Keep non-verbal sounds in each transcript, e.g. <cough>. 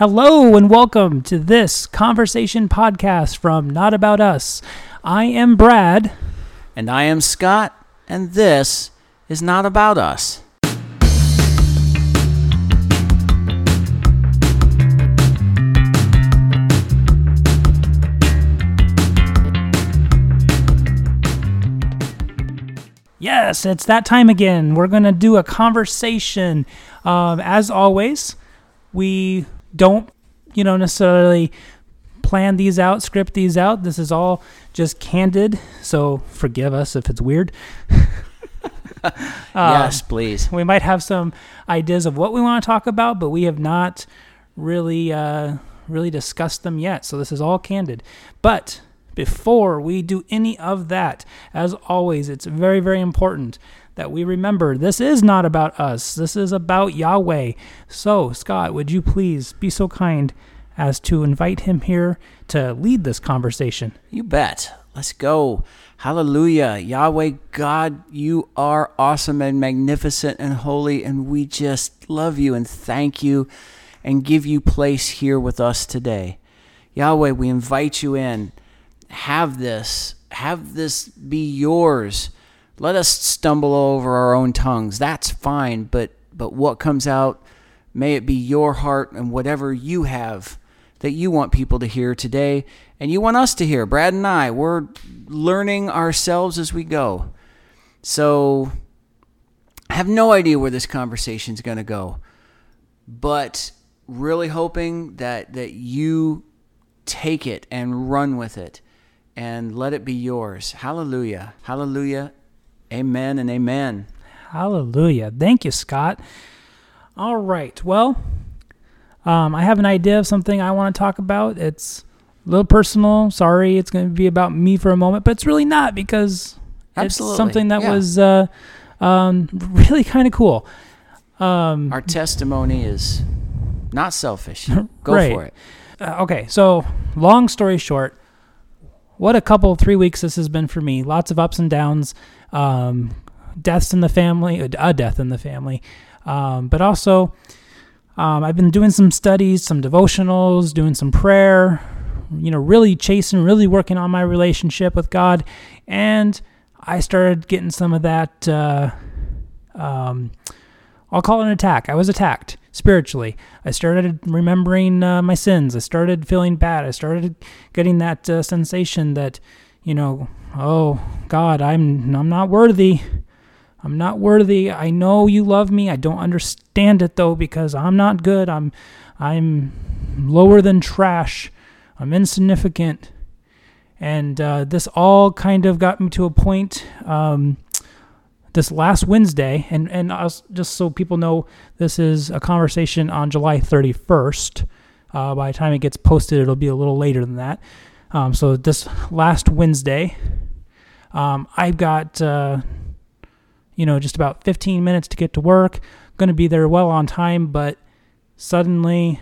Hello and welcome to this conversation podcast from Not About Us. I am Brad. And I am Scott, and this is not about us. Yes, it's that time again. We're going to do a conversation. Um, as always, we don't, you know, necessarily plan these out, script these out. This is all just candid. So forgive us if it's weird. <laughs> Yes, please. We might have some ideas of what we want to talk about, but we have not really, uh, really discussed them yet. So this is all candid. But before we do any of that, as always, it's very, very important that we remember this is not about us. This is about Yahweh. So, Scott, would you please be so kind as to invite him here to lead this conversation? You bet. Let's go. Hallelujah. Yahweh God, you are awesome and magnificent and holy, and we just love you and thank you and give you place here with us today. Yahweh, we invite you in. Have this, have this be yours. Let us stumble over our own tongues. That's fine, but but what comes out, may it be your heart and whatever you have that you want people to hear today and you want us to hear. Brad and I, we're learning ourselves as we go. So I have no idea where this conversation is going to go, but really hoping that that you take it and run with it and let it be yours. Hallelujah. Hallelujah. Amen and amen. Hallelujah. Thank you, Scott. All right. Well, um, I have an idea of something I want to talk about. It's a little personal. Sorry, it's going to be about me for a moment, but it's really not because Absolutely. it's something that Yeah. was uh, um, <laughs> really kind of cool. Um, Our testimony is not selfish. <laughs> Go Right. for it. uh, okay, so long story short, what a couple three weeks this has been for me. Lots of ups and downs, um, deaths in the family, a death in the family, um, but also um, I've been doing some studies, some devotionals, doing some prayer. You know, really chasing, really working on my relationship with God, and I started getting some of that. Uh, um, I'll call it an attack. I was attacked spiritually. I started remembering uh, my sins. I started feeling bad. I started getting that uh, sensation that, you know, oh God, I'm I'm not worthy. I'm not worthy. I know you love me. I don't understand it though because I'm not good. I'm I'm lower than trash. I'm insignificant. And uh, this all kind of got me to a point. Um, this last Wednesday, and and us, just so people know, this is a conversation on July 31st. Uh, by the time it gets posted, it'll be a little later than that. Um, so this last Wednesday, um, I've got uh, you know just about 15 minutes to get to work. Going to be there well on time, but suddenly,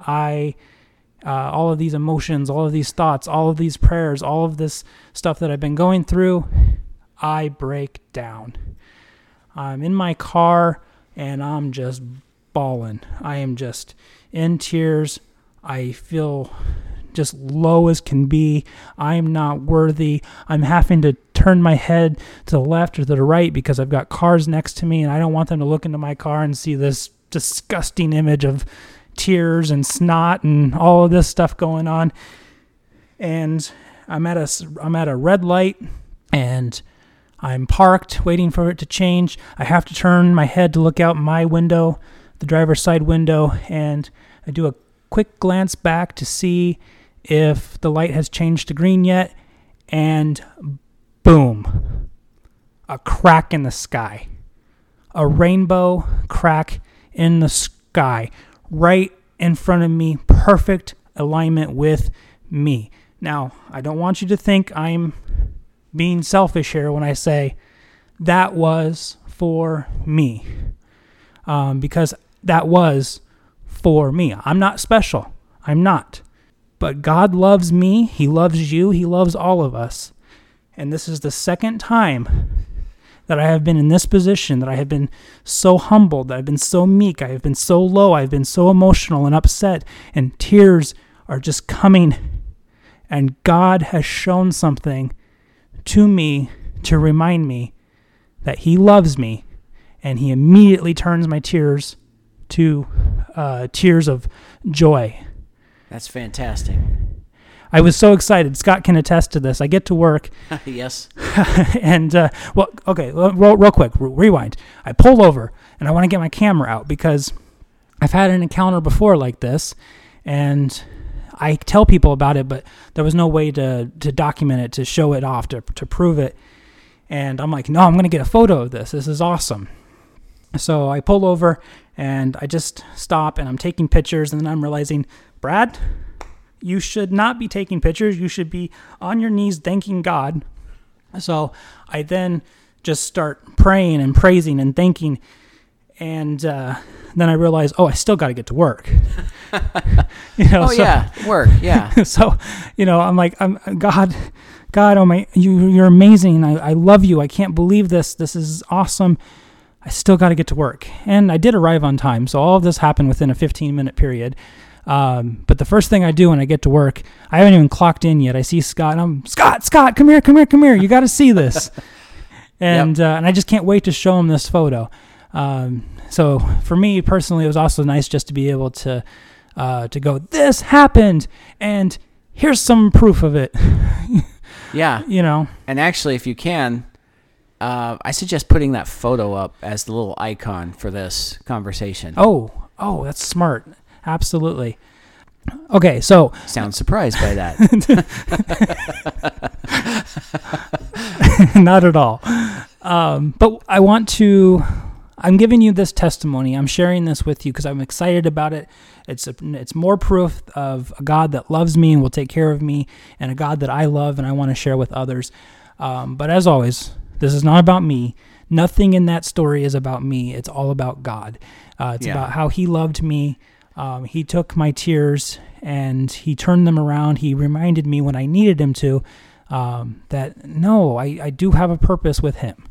I uh, all of these emotions, all of these thoughts, all of these prayers, all of this stuff that I've been going through, I break down. I'm in my car and I'm just bawling. I am just in tears. I feel just low as can be. I'm not worthy. I'm having to turn my head to the left or to the right because I've got cars next to me and I don't want them to look into my car and see this disgusting image of tears and snot and all of this stuff going on. And I'm at a I'm at a red light and I'm parked waiting for it to change. I have to turn my head to look out my window, the driver's side window, and I do a quick glance back to see if the light has changed to green yet. And boom, a crack in the sky. A rainbow crack in the sky right in front of me, perfect alignment with me. Now, I don't want you to think I'm being selfish here when I say that was for me. Um, because that was for me. I'm not special. I'm not. But God loves me. He loves you. He loves all of us. And this is the second time that I have been in this position, that I have been so humbled, that I've been so meek, I have been so low, I've been so emotional and upset, and tears are just coming. And God has shown something to me to remind me that He loves me, and He immediately turns my tears to uh, tears of joy. That's fantastic. I was so excited. Scott can attest to this. I get to work, <laughs> yes. <laughs> and uh, well, okay, real, real quick, rewind. I pull over, and I want to get my camera out because I've had an encounter before like this, and I tell people about it, but there was no way to to document it, to show it off, to to prove it. And I'm like, no, I'm gonna get a photo of this. This is awesome. So I pull over and I just stop and I'm taking pictures, and then I'm realizing, Brad, you should not be taking pictures. You should be on your knees thanking God. So I then just start praying and praising and thanking. And uh, then I realize, oh, I still got to get to work. <laughs> you know, oh so, yeah, work, yeah. <laughs> so, you know, I'm like, I'm God, God, oh my, you, you're amazing. I, I love you. I can't believe this. This is awesome. I still got to get to work, and I did arrive on time. So all of this happened within a 15 minute period. Um, but the first thing I do when I get to work, I haven't even clocked in yet. I see Scott, and I'm Scott, Scott, come here, come here, come here. You got to see this, <laughs> and yep. uh, and I just can't wait to show him this photo. Um, so for me personally, it was also nice just to be able to uh, to go. This happened, and here's some proof of it. <laughs> yeah, you know. And actually, if you can, uh, I suggest putting that photo up as the little icon for this conversation. Oh, oh, that's smart. Absolutely. Okay, so sounds surprised by that. <laughs> Not at all. Um, but I want to. I'm giving you this testimony. I'm sharing this with you because I'm excited about it. It's a, it's more proof of a God that loves me and will take care of me, and a God that I love and I want to share with others. Um, but as always, this is not about me. Nothing in that story is about me. It's all about God. Uh, it's yeah. about how He loved me um, he took my tears and he turned them around. He reminded me when I needed him to um, that no, I, I do have a purpose with him.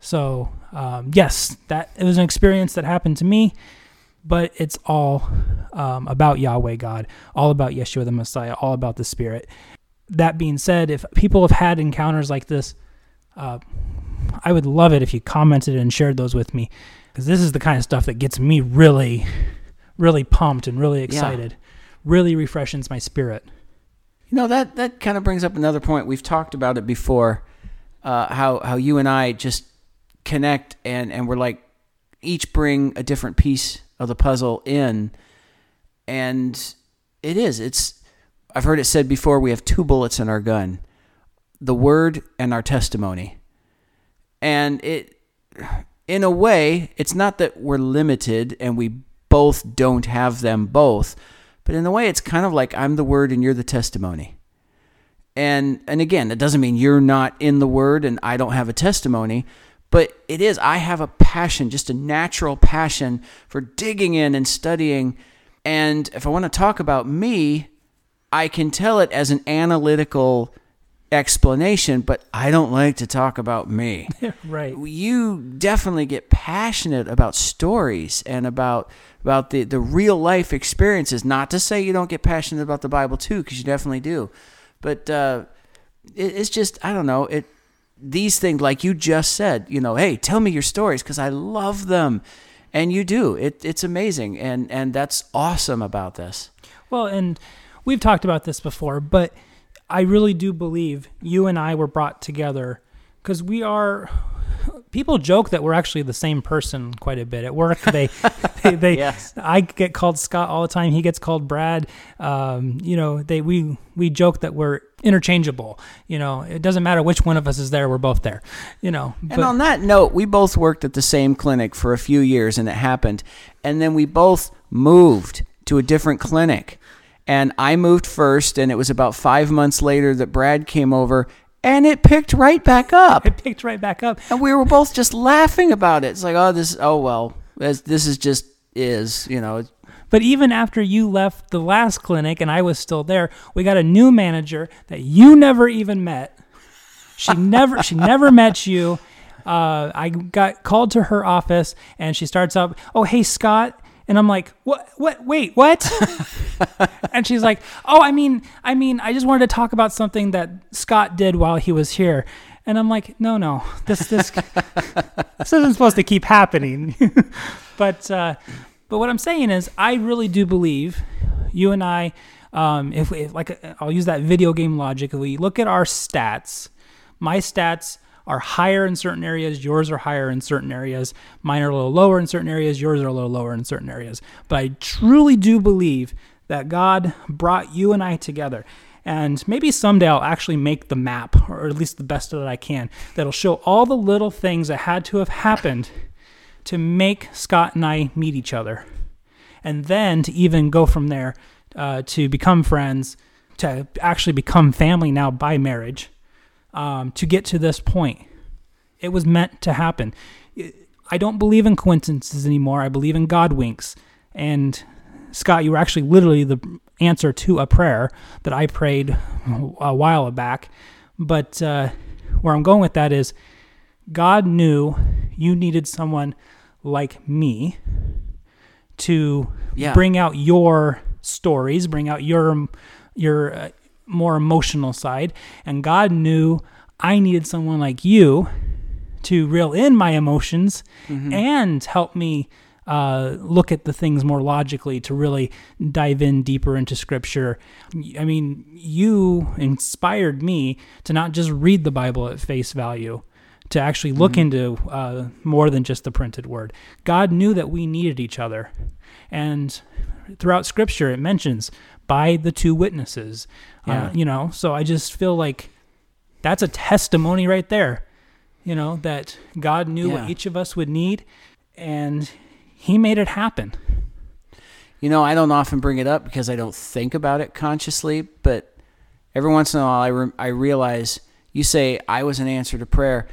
So um, yes, that it was an experience that happened to me, but it's all um, about Yahweh God, all about Yeshua the Messiah, all about the Spirit. That being said, if people have had encounters like this, uh, I would love it if you commented and shared those with me, because this is the kind of stuff that gets me really really pumped and really excited. Yeah. Really refreshes my spirit. You know that that kind of brings up another point. We've talked about it before. Uh, how how you and I just connect and and we're like each bring a different piece of the puzzle in, and it is it's. I've heard it said before. We have two bullets in our gun, the word and our testimony, and it. In a way, it's not that we're limited and we both don't have them both. But in a way, it's kind of like I'm the word and you're the testimony. And and again, it doesn't mean you're not in the word and I don't have a testimony, but it is I have a passion, just a natural passion for digging in and studying. And if I want to talk about me, I can tell it as an analytical explanation, but I don't like to talk about me. <laughs> right. You definitely get passionate about stories and about about the, the real life experiences. Not to say you don't get passionate about the Bible too, because you definitely do. But uh, it, it's just I don't know it. These things, like you just said, you know, hey, tell me your stories because I love them, and you do. It, it's amazing, and and that's awesome about this. Well, and we've talked about this before, but I really do believe you and I were brought together because we are. People joke that we're actually the same person quite a bit at work. They, <laughs> they, they yes. I get called Scott all the time. He gets called Brad. Um, you know, they we we joke that we're interchangeable. You know, it doesn't matter which one of us is there. We're both there. You know. But, and on that note, we both worked at the same clinic for a few years, and it happened. And then we both moved to a different clinic and I moved first, and it was about five months later that Brad came over, and it picked right back up. It picked right back up, and we were both just laughing about it. It's like, oh, this, oh well, this, this is just is, you know. But even after you left the last clinic and I was still there, we got a new manager that you never even met. She never, she never met you. uh, I got called to her office, and she starts up, "Oh, hey, Scott." And I'm like, what? What? Wait, what? <laughs> and she's like, oh, I mean, I mean, I just wanted to talk about something that Scott did while he was here. And I'm like, no, no, this this <laughs> this isn't supposed to keep happening. <laughs> but uh, but what I'm saying is, I really do believe you and I, um, if, if like I'll use that video game logic, if we look at our stats, my stats are higher in certain areas, yours are higher in certain areas, mine are a little lower in certain areas, yours are a little lower in certain areas. But I truly do believe that God brought you and I together. And maybe someday I'll actually make the map, or at least the best that I can, that'll show all the little things that had to have happened to make Scott and I meet each other. And then to even go from there uh, to become friends, to actually become family now by marriage um, to get to this point. It was meant to happen. I don't believe in coincidences anymore. I believe in God winks. And Scott, you were actually literally the answer to a prayer that I prayed a while back. But uh, where I'm going with that is God knew you needed someone like me to Yeah. bring out your stories, bring out your your uh, more emotional side, and God knew I needed someone like you to reel in my emotions and help me uh, look at the things more logically to really dive in deeper into scripture. I mean, you inspired me to not just read the Bible at face value, to actually look into uh, more than just the printed word. God knew that we needed each other. And throughout scripture, it mentions by the two witnesses. Yeah. Uh, you know, so I just feel like that's a testimony right there. You know, that God knew Yeah. what each of us would need and he made it happen. You know, I don't often bring it up because I don't think about it consciously, but every once in a while I, re- I realize you say I was an answer to prayer,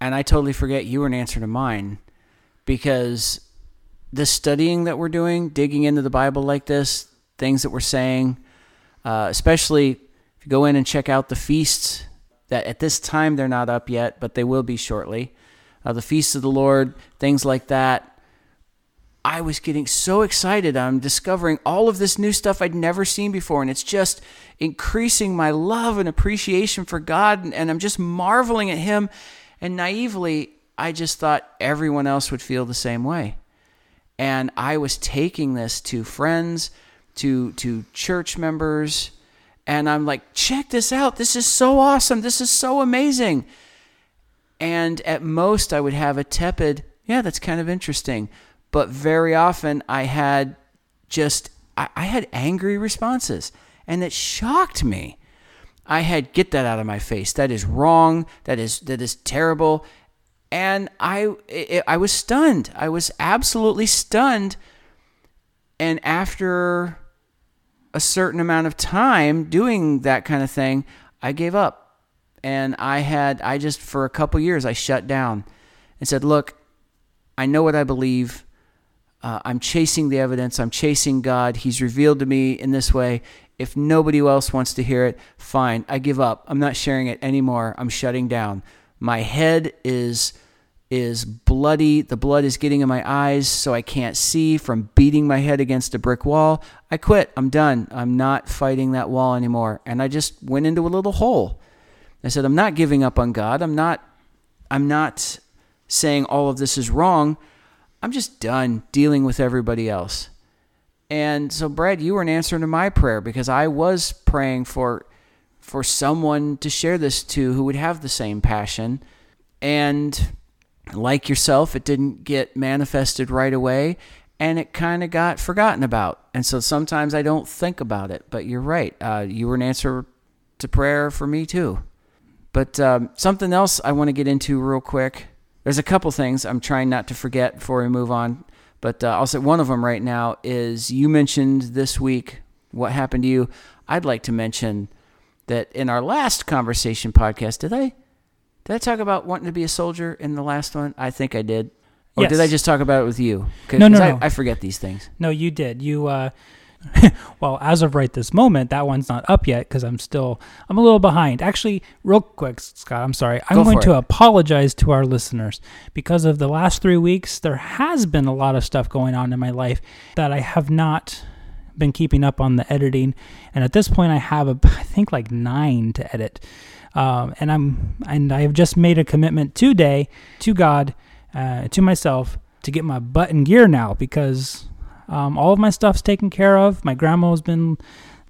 and I totally forget you were an answer to mine because the studying that we're doing, digging into the Bible like this, things that we're saying, uh, especially if you go in and check out the feasts that at this time they're not up yet, but they will be shortly. Uh, the feasts of the Lord, things like that. I was getting so excited. I'm discovering all of this new stuff I'd never seen before, and it's just increasing my love and appreciation for God, and, and I'm just marveling at Him. And naively, I just thought everyone else would feel the same way. And I was taking this to friends, to to church members, and I'm like, check this out. This is so awesome. This is so amazing. And at most, I would have a tepid, yeah, that's kind of interesting. But very often, I had just, I, I had angry responses, and it shocked me. I had get that out of my face. That is wrong. That is that is terrible. And I I I was stunned. I was absolutely stunned. And after a certain amount of time doing that kind of thing, I gave up. And I had I just for a couple years I shut down and said, "Look, I know what I believe. Uh, I'm chasing the evidence. I'm chasing God. He's revealed to me in this way. If nobody else wants to hear it, fine. I give up. I'm not sharing it anymore. I'm shutting down. My head is is bloody. The blood is getting in my eyes, so I can't see from beating my head against a brick wall. I quit. I'm done. I'm not fighting that wall anymore. And I just went into a little hole. I said, I'm not giving up on God. I'm not. I'm not saying all of this is wrong. I'm just done dealing with everybody else. And so, Brad, you were an answer to my prayer because I was praying for for someone to share this to who would have the same passion. And like yourself, it didn't get manifested right away and it kind of got forgotten about. And so sometimes I don't think about it. But you're right. Uh, you were an answer to prayer for me too. But um, something else I want to get into real quick. There's a couple things I'm trying not to forget before we move on. But uh, I'll say one of them right now is you mentioned this week what happened to you. I'd like to mention that in our last conversation podcast, did I did I talk about wanting to be a soldier in the last one? I think I did. Or did I just talk about it with you? No, no, I, no. I forget these things. No, you did. You uh, <laughs> well, as of right this moment, that one's not up yet because I'm still I'm a little behind. Actually, real quick, Scott, I'm sorry. I'm Go going to it. apologize to our listeners because of the last three weeks. There has been a lot of stuff going on in my life that I have not been keeping up on the editing, and at this point, I have a, <laughs> I think like nine to edit, um, and I'm and I have just made a commitment today to God, uh, to myself, to get my butt in gear now because um, all of my stuff's taken care of. My grandma's been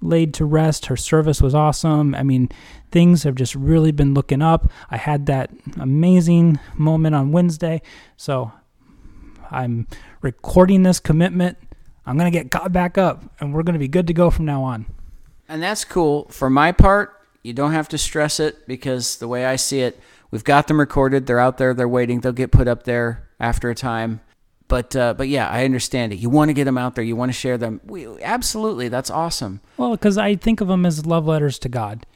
laid to rest. Her service was awesome. I mean, things have just really been looking up. I had that amazing moment on Wednesday. So I'm recording this commitment. I'm to get caught back up and we're to be good to go from now on. And that's cool. For my part, you don't have to stress it because the way I see it, we've got them recorded. They're out there. They're waiting. They'll get put up there after a time. But uh, but yeah, I understand it. You want to get them out there. You want to share them. We, absolutely, that's awesome. Well, because I think of them as love letters to God,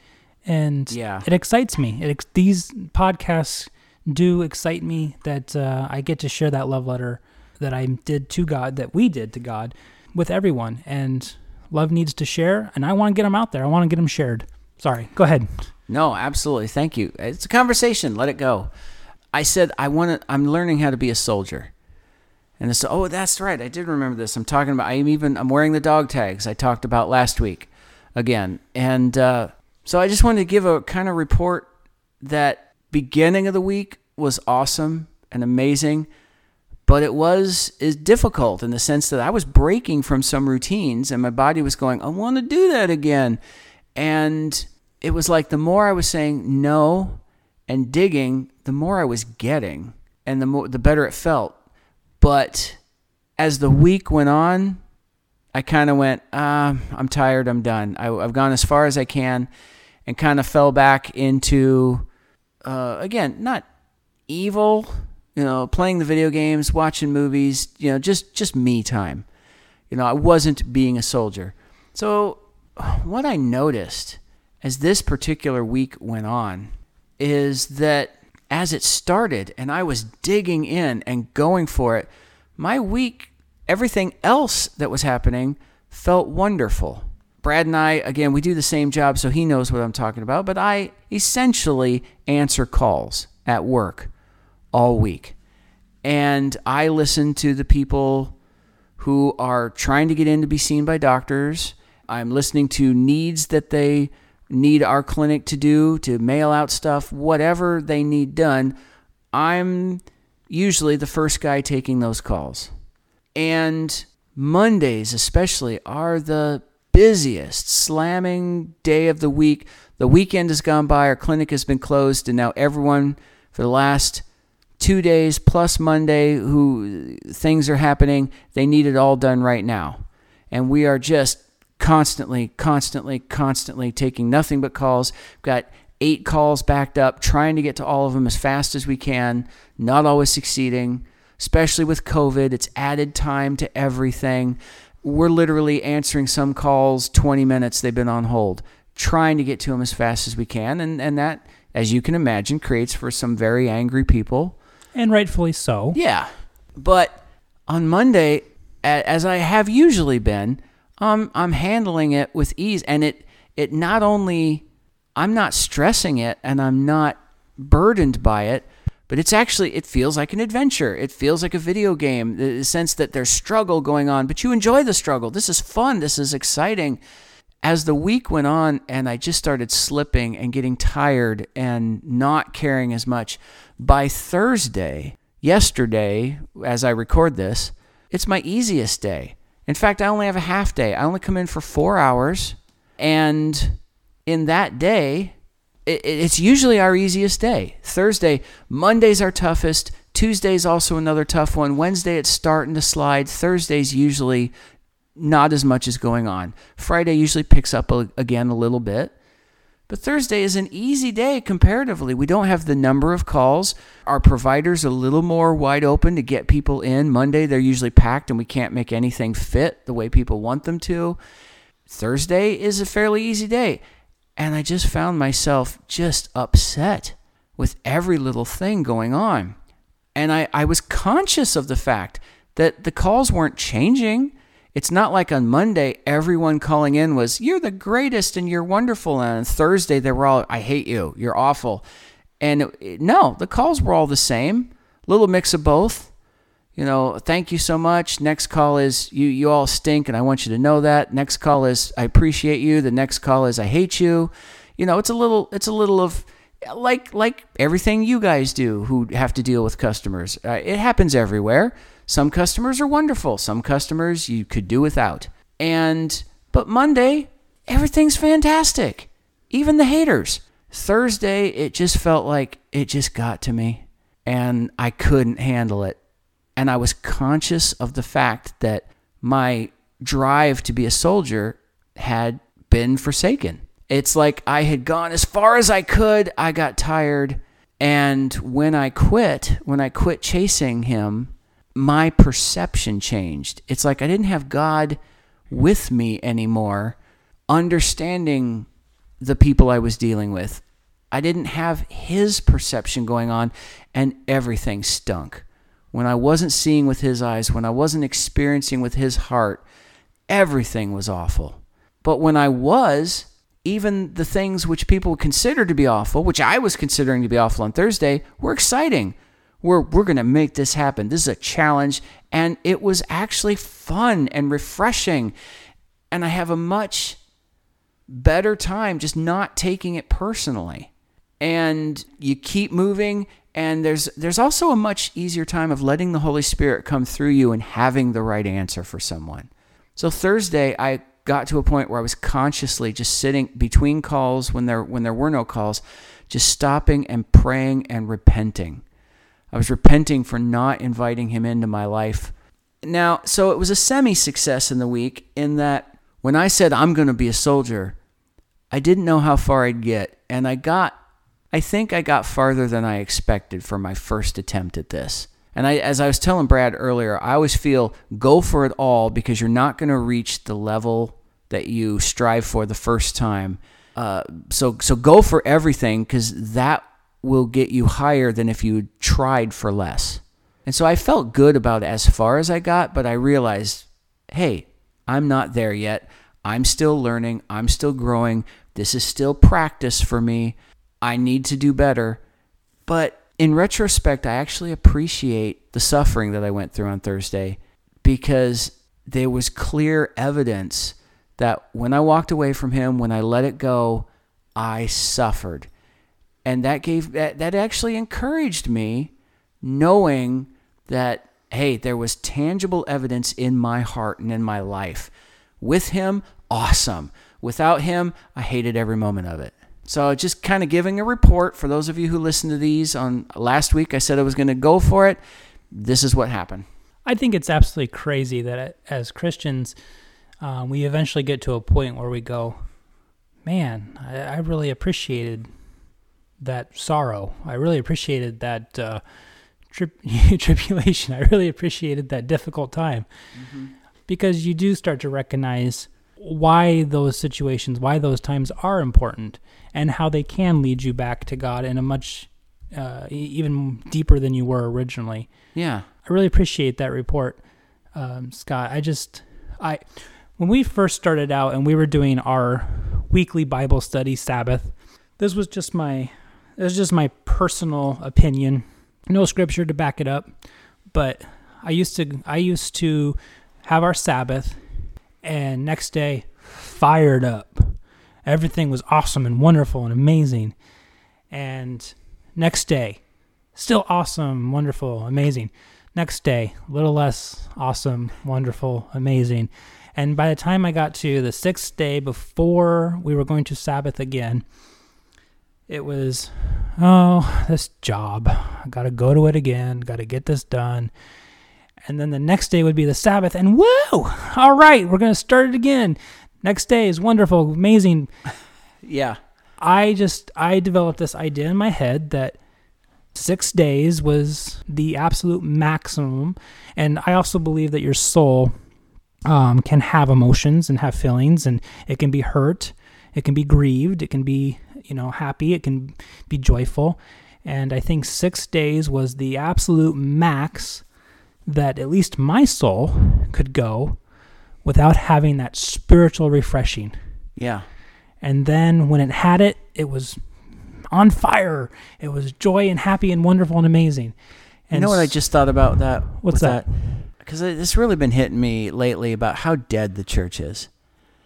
and Yeah. it excites me. It ex- these podcasts do excite me that uh, I get to share that love letter that I did to God, that we did to God, with everyone. And love needs to share, and I want to get them out there. I want to get them shared. Sorry, go ahead. No, absolutely. Thank you. It's a conversation. Let it go. I said I want to. I'm learning how to be a soldier. And it's oh, that's right. I did remember this. I'm talking about. I'm even. I'm wearing the dog tags I talked about last week, again. And uh, so I just wanted to give a kind of report that beginning of the week was awesome and amazing, but it was is difficult in the sense that I was breaking from some routines, and my body was going, I want to do that again, and it was like the more I was saying no and digging, the more I was getting, and the more the better it felt. But as the week went on, I kind of went, uh, I'm tired, I'm done. I, I've gone as far as I can, and kind of fell back into, uh, again, not evil, you know, playing the video games, watching movies, you know, just just me time. You know, I wasn't being a soldier. So what I noticed as this particular week went on is that as it started and I was digging in and going for it, my week, everything else that was happening felt wonderful. Brad and I, again, we do the same job, so he knows what I'm talking about, but I essentially answer calls at work all week. And I listen to the people who are trying to get in to be seen by doctors. I'm listening to needs that they need our clinic to do, to mail out stuff, whatever they need done. I'm usually the first guy taking those calls. And Mondays, especially, are the busiest, slamming day of the week. The weekend has gone by, our clinic has been closed, and now everyone for the last two days plus Monday who things are happening, they need it all done right now. And we are just constantly, constantly, constantly taking nothing but calls. We've got eight calls backed up, trying to get to all of them as fast as we can, not always succeeding, especially with COVID. It's added time to everything. We're literally answering some calls 20 minutes they've been on hold, trying to get to them as fast as we can. And, and that, as you can imagine, creates for some very angry people. And rightfully so. Yeah. But on Monday, as I have usually been, um, I'm handling it with ease. And it, it not only, I'm not stressing it and I'm not burdened by it, but it's actually, it feels like an adventure. It feels like a video game, the sense that there's struggle going on, but you enjoy the struggle. This is fun. This is exciting. As the week went on and I just started slipping and getting tired and not caring as much, by Thursday, yesterday, as I record this, it's my easiest day. In fact, I only have a half day. I only come in for four hours. And in that day, it, it's usually our easiest day. Thursday, Monday's our toughest. Tuesday's also another tough one. Wednesday, it's starting to slide. Thursday's usually not as much is going on. Friday usually picks up a, again a little bit. But Thursday is an easy day comparatively. We don't have the number of calls. Our provider's a little more wide open to get people in. Monday, they're usually packed and we can't make anything fit the way people want them to. Thursday is a fairly easy day. And I just found myself just upset with every little thing going on. And I, I was conscious of the fact that the calls weren't changing. It's not like on Monday, everyone calling in was, You're the greatest and you're wonderful. And on Thursday, they were all, I hate you. You're awful. And it, no, the calls were all the same. Little mix of both. You know, thank you so much. Next call is you you all stink and I want you to know that. Next call is I appreciate you. The next call is I hate you. You know, it's a little it's a little of like like everything you guys do who have to deal with customers. Uh, it happens everywhere. Some customers are wonderful. Some customers you could do without. And but Monday, everything's fantastic. Even the haters. Thursday, it just felt like it just got to me and I couldn't handle it. And I was conscious of the fact that my drive to be a soldier had been forsaken. It's like I had gone as far as I could, I got tired, and when I quit, when I quit chasing him, my perception changed. It's like I didn't have God with me anymore, understanding the people I was dealing with. I didn't have his perception going on, and everything stunk. When I wasn't seeing with his eyes, when I wasn't experiencing with his heart, everything was awful. But when I was, even the things which people consider to be awful, which I was considering to be awful on Thursday, were exciting. We're, we're going to make this happen. This is a challenge. And it was actually fun and refreshing. And I have a much better time just not taking it personally. And you keep moving and there's there's also a much easier time of letting the Holy Spirit come through you and having the right answer for someone. So Thursday I got to a point where I was consciously just sitting between calls when there when there were no calls, just stopping and praying and repenting. I was repenting for not inviting him into my life. Now, so it was a semi success in the week in that when I said I'm going to be a soldier, I didn't know how far I'd get. And I got I think I got farther than I expected for my first attempt at this. And I, as I was telling Brad earlier, I always feel go for it all because you're not going to reach the level that you strive for the first time. Uh, so, so go for everything because that will get you higher than if you tried for less. And so I felt good about as far as I got, but I realized, hey, I'm not there yet. I'm still learning. I'm still growing. This is still practice for me. I need to do better. But in retrospect, I actually appreciate the suffering that I went through on Thursday because there was clear evidence that when I walked away from him, when I let it go, I suffered. And that gave that, that actually encouraged me knowing that hey, there was tangible evidence in my heart and in my life. With him, awesome. Without him, I hated every moment of it. So just kind of giving a report for those of you who listened to these on last week. I said I was going to go for it. This is what happened. I think it's absolutely crazy that as Christians, uh, we eventually get to a point where we go, man, I, I really appreciated that sorrow. I really appreciated that uh, tri- <laughs> tribulation. I really appreciated that difficult time mm-hmm. because you do start to recognize why those situations, why those times are important, and how they can lead you back to God in a much uh, even deeper than you were originally. Yeah, I really appreciate that report, um, Scott. I just I when we first started out and we were doing our weekly Bible study Sabbath, this was just my was just my personal opinion, no scripture to back it up, but I used to I used to have our Sabbath and next day, fired up. Everything was awesome and wonderful and amazing. And next day, still awesome, wonderful, amazing. Next day, a little less awesome, wonderful, amazing. And by the time I got to the sixth day before we were going to Sabbath again, it was, oh, this job. I got to go to it again, got to get this done and then the next day would be the Sabbath, and whoa! All right, we're gonna start it again. Next day is wonderful, amazing. <laughs> yeah. I just I developed this idea in my head that six days was the absolute maximum, and I also believe that your soul um, can have emotions and have feelings, and it can be hurt, it can be grieved, it can be you know happy, it can be joyful, and I think six days was the absolute max that at least my soul could go without having that spiritual refreshing. Yeah. And then when it had it, it was on fire. It was joy and happy and wonderful and amazing. And you know what i just thought about that? What's that? Because it's really been hitting me lately about how dead the church is.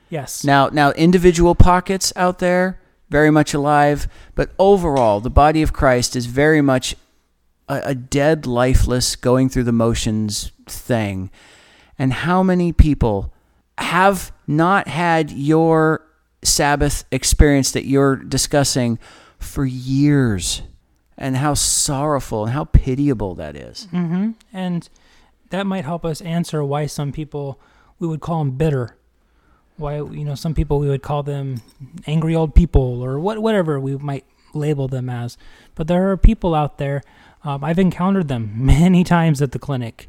Yes. Now, now individual pockets out there very much alive, but overall, the body of Christ is very much a, a dead, lifeless, going through the motions thing. And how many people have not had your Sabbath experience that you're discussing for years? And how sorrowful and how pitiable that is. hmm And that might help us answer why some people we would call them bitter. Why you know some people we would call them angry old people or what whatever we might label them as. But there are people out there. Um, I've encountered them <laughs> many times at the clinic.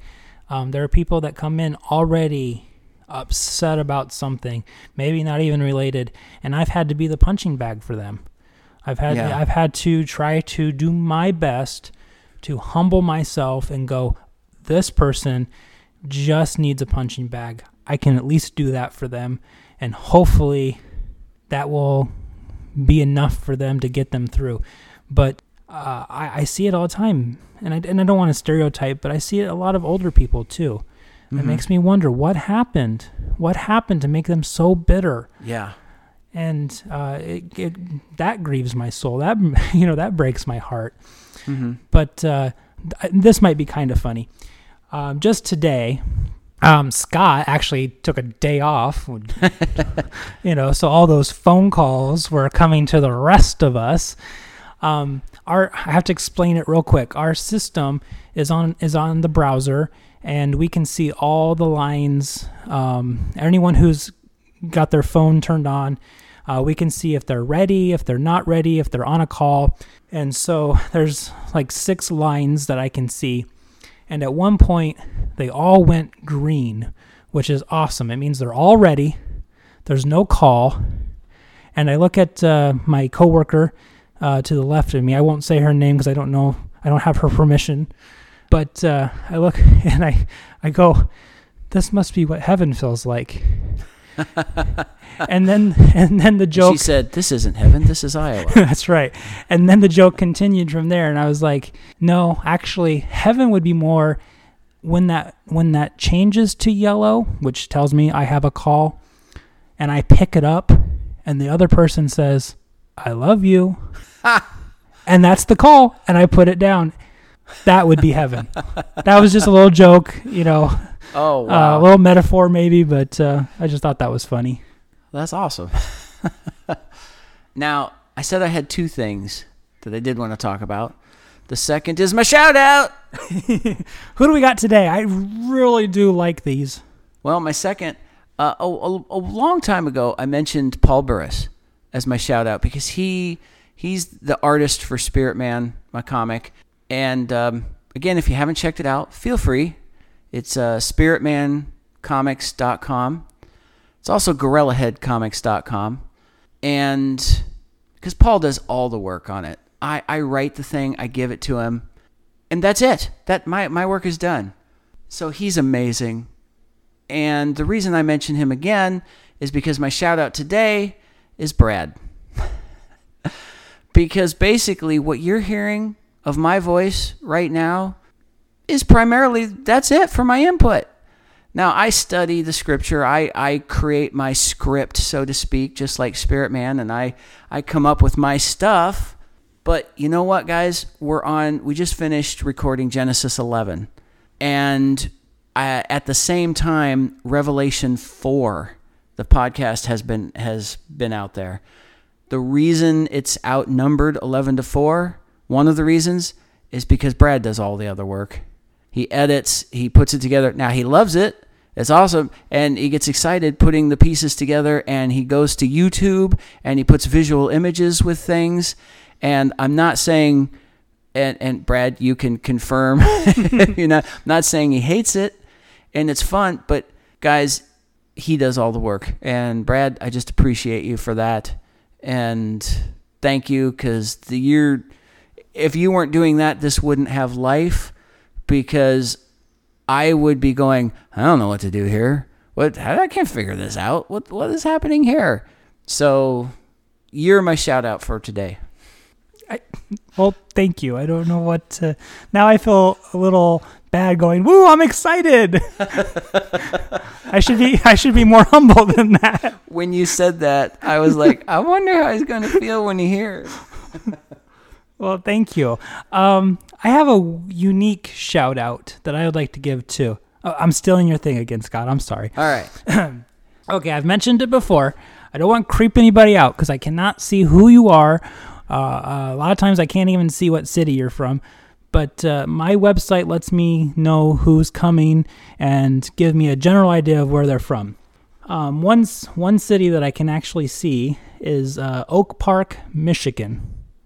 Um, there are people that come in already upset about something, maybe not even related, and I've had to be the punching bag for them. I've had Yeah. I've had to try to do my best to humble myself and go, this person just needs a punching bag. I can at least do that for them, and hopefully that will be enough for them to get them through. But uh, I, I see it all the time, and I, and I don't want to stereotype, but I see it a lot of older people too. It Mhm. makes me wonder what happened. What happened to make them so bitter? Yeah. And uh, it, it that grieves my soul. That <laughs> you know that breaks my heart hmm but uh, th- this might be kind of funny. Um, just today, um, Scott actually took a day off. <laughs> you know, so all those phone calls were coming to the rest of us. Um, our I have to explain it real quick. Our system is on is on the browser, and we can see all the lines. Um, anyone who's got their phone turned on, uh, we can see if they're ready, if they're not ready, if they're on a call. And so there's like six lines that I can see. And at one point, they all went green, which is awesome. It means they're all ready. There's no call. And I look at uh, my coworker uh, to the left of me. I won't say her name because I don't know. I don't have her <laughs> permission. But uh, I look <laughs> and I, I go, this must be what heaven feels like. <laughs> and then and then the joke She said, "This isn't heaven. This is Iowa." <laughs> That's right. And then the joke continued from there and I was like, "No, actually heaven would be more when that when that changes to yellow, which tells me I have a call, and I pick it up and the other person says, "I love you." <laughs> and that's the call and I put it down. That would be heaven. that was just a little joke, you know, oh uh, a little metaphor maybe, but uh, I just thought that was funny. that's awesome. <laughs> now, I said I had two things that I did want to talk about. The second is my shout out. <laughs> Who do we got today? I really do like these. Well, my second, uh, a, a, a long time ago, I mentioned Paul Burris as my shout out because he he's the artist for Spirit Man, my comic. And um, again, if you haven't checked it out, feel free. It's uh, spiritmancomics.com. It's also gorillaheadcomics.com. And because Paul does all the work on it, I, I write the thing, I give it to him, and that's it. That my, my work is done. So he's amazing. And the reason I mention him again is because my shout out today is Brad. <laughs> because basically, what you're hearing of my voice right now is primarily that's it for my input. Now, I study the scripture. I, I create my script, so to speak, just like Spirit Man, and I, I come up with my stuff. But you know what, guys? We're on, we just finished recording Genesis 11. And I, at the same time, Revelation 4, the podcast has been, has been out there. The reason it's outnumbered 11 to 4, one of the reasons is because Brad does all the other work. He edits, he puts it together. Now he loves it. It's awesome. And he gets excited putting the pieces together and he goes to YouTube and he puts visual images with things. And I'm not saying and, and Brad, you can confirm <laughs> you know, not saying he hates it and it's fun, but guys, he does all the work. And Brad, I just appreciate you for that. And thank you because the year if you weren't doing that, this wouldn't have life because I would be going, I don't know what to do here. what? I can't figure this out. What what is happening here? So you're my shout out for today. Well, thank you. I don't know what to. Now I feel a little bad going, woo, I'm excited. <laughs> I should be I should be more <laughs> humble than that. When you said that, I was like, I wonder how he's gonna feel when he hears. <laughs> Well, thank you. Um, I have a unique shout out that I would like to give to. Oh, I'm stealing your thing again, Scott. I'm sorry. All right. <clears throat> Okay, I've mentioned it before. I don't want to creep anybody out because I cannot see who you are. Uh, uh, a lot of times I can't even see what city you're from. But uh, my website lets me know who's coming and give me a general idea of where they're from. Um, one, one city that I can actually see is uh, Oak Park, Michigan.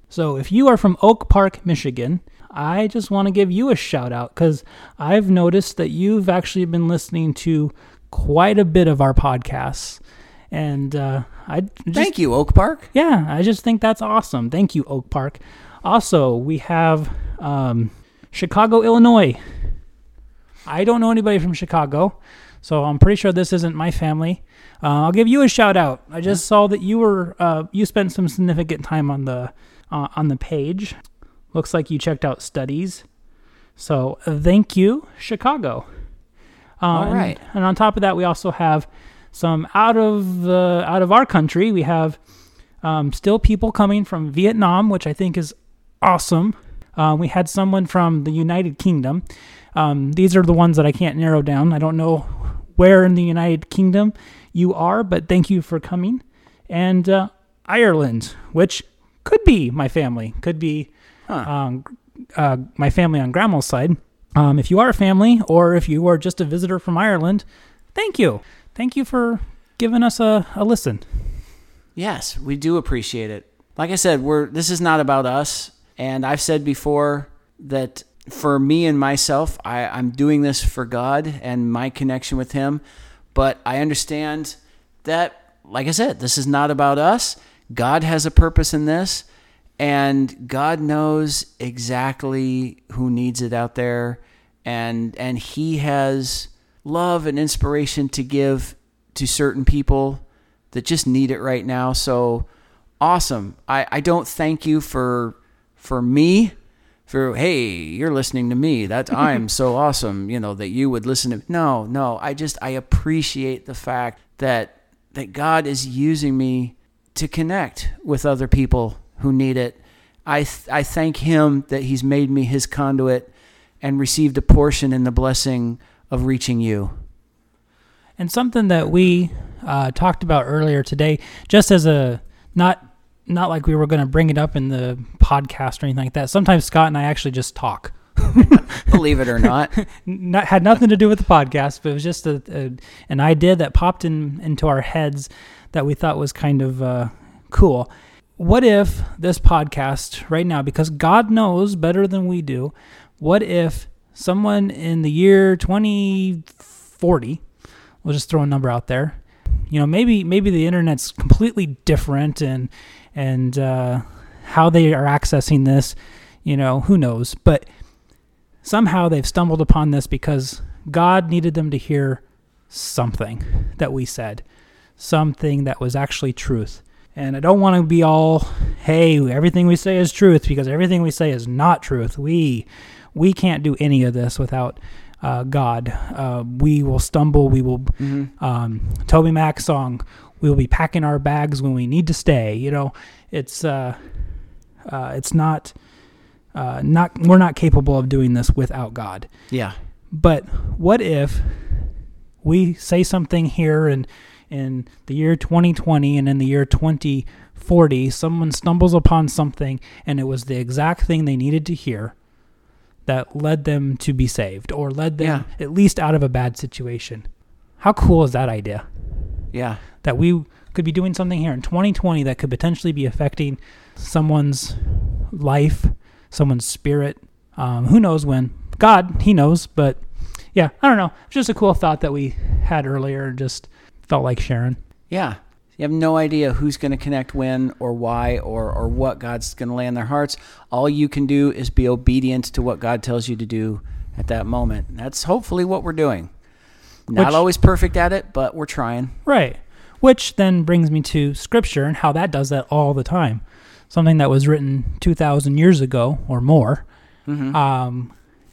So if you are from Oak Park, Michigan, I just want to give you a shout out because I've noticed that you've actually been listening to quite a bit of our podcasts. And uh, I just, Thank you, Oak Park. yeah, I just think that's awesome. Thank you, Oak Park. Also, we have um, Chicago, Illinois. I don't know anybody from Chicago, so I'm pretty sure this isn't my family. Uh, I'll give you a shout out. I just saw that you were uh, you spent some significant time on the uh, on the page. Looks like you checked out studies. So thank you, Chicago. Uh, All and- and on top of that, we also have some out of the out of our country. We have um, still people coming from Vietnam, which I think is awesome. Uh, we had someone from the United Kingdom. Um, these are the ones that I can't narrow down. I don't know where in the United Kingdom you are, but thank you for coming. And uh, Ireland, which could be my family, could be Huh. um, uh, my family on grandma's side. Um, if you are a family or if you are just a visitor from Ireland, thank you. Thank you for giving us a, a listen. Yes, we do appreciate it. Like I said, we're this is not about us, and I've said before that for me and myself, I, I'm doing this for God and my connection with Him. But I understand that, like I said, this is not about us. God has a purpose in this, and God knows exactly who needs it out there, and and He has love and inspiration to give to certain people that just need it right now. So awesome. I, I don't thank you for for me for hey, you're listening to me. That <laughs> I'm so awesome, you know, that you would listen to No, no. I just I appreciate the fact that that God is using me to connect with other people who need it. I th- I thank him that he's made me his conduit and received a portion in the blessing of reaching you. And something that we uh, talked about earlier today, just as a not not like we were going to bring it up in the podcast or anything like that. Sometimes Scott and I actually just talk. <laughs> Believe it or not. <laughs> Not, had nothing to do with the podcast, but it was just a, a an idea that popped in into our heads that we thought was kind of uh, cool. What if this podcast right now, because God knows better than we do, what if someone in the year 2040, we'll just throw a number out there, you know, maybe maybe the internet's completely different and and uh, how they are accessing this, you know, who knows, but somehow they've stumbled upon this because God needed them to hear something that we said, something that was actually truth. And I don't want to be all, hey, everything we say is truth because everything we say is not truth. We we can't do any of this without uh, God. Uh, we will stumble. We will. Um, TobyMac song. We will be packing our bags when we need to stay. You know, it's uh, uh, it's not uh, not we're not capable of doing this without God. Yeah. But what if we say something here in in the year 2020 and in the year 2040 someone stumbles upon something and it was the exact thing they needed to hear that led them to be saved or led them Yeah. at least out of a bad situation. How cool is that idea? Yeah. that we could be doing something here in 2020 that could potentially be affecting someone's life, someone's spirit. Um, who knows when? God, He knows. But yeah, I don't know. It's just a cool thought that we had earlier just felt like sharing. Yeah. You have no idea who's going to connect when or why or, or what God's going to lay on their hearts. All you can do is be obedient to what God tells you to do at that moment. That's hopefully what we're doing. Not Which- always perfect at it, but we're trying. Right. Which then brings me to scripture and how that does that all the time. Something that was written 2,000 years ago or more hmm um,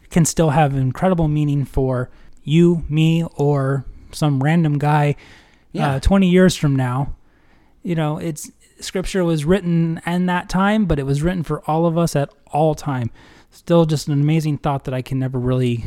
can still have incredible meaning for you, me, or some random guy yeah. uh, 20 years from now. You know, it's scripture was written in that time, but it was written for all of us at all time. Still just an amazing thought that I can never really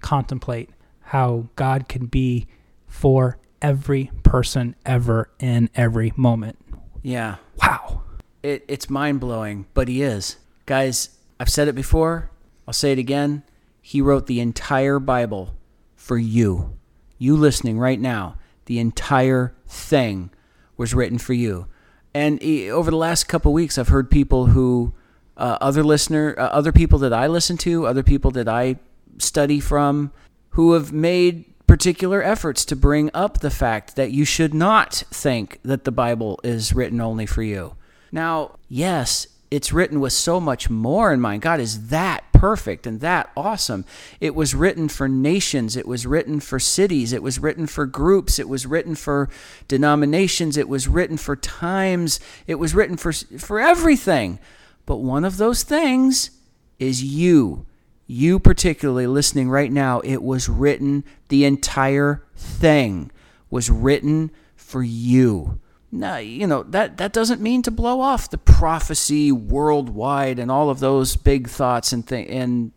contemplate how God can be for every person ever in every moment. yeah. Wow. It, it's mind blowing, but he is. Guys, I've said it before. I'll say it again. He wrote the entire Bible for you. You listening right now. The entire thing was written for you. And over the last couple weeks, I've heard people who, uh, other listener, uh, other people that I listen to, other people that I study from, who have made particular efforts to bring up the fact that you should not think that the Bible is written only for you. Now, yes, it's written with so much more in mind. God is that perfect and that awesome. It was written for nations, it was written for cities, it was written for groups, it was written for denominations, it was written for times, it was written for for everything. But one of those things is you. You particularly listening right now, it was written the entire thing was written for you. Now, you know, that, that doesn't mean to blow off the prophecy worldwide and all of those big thoughts and, th- and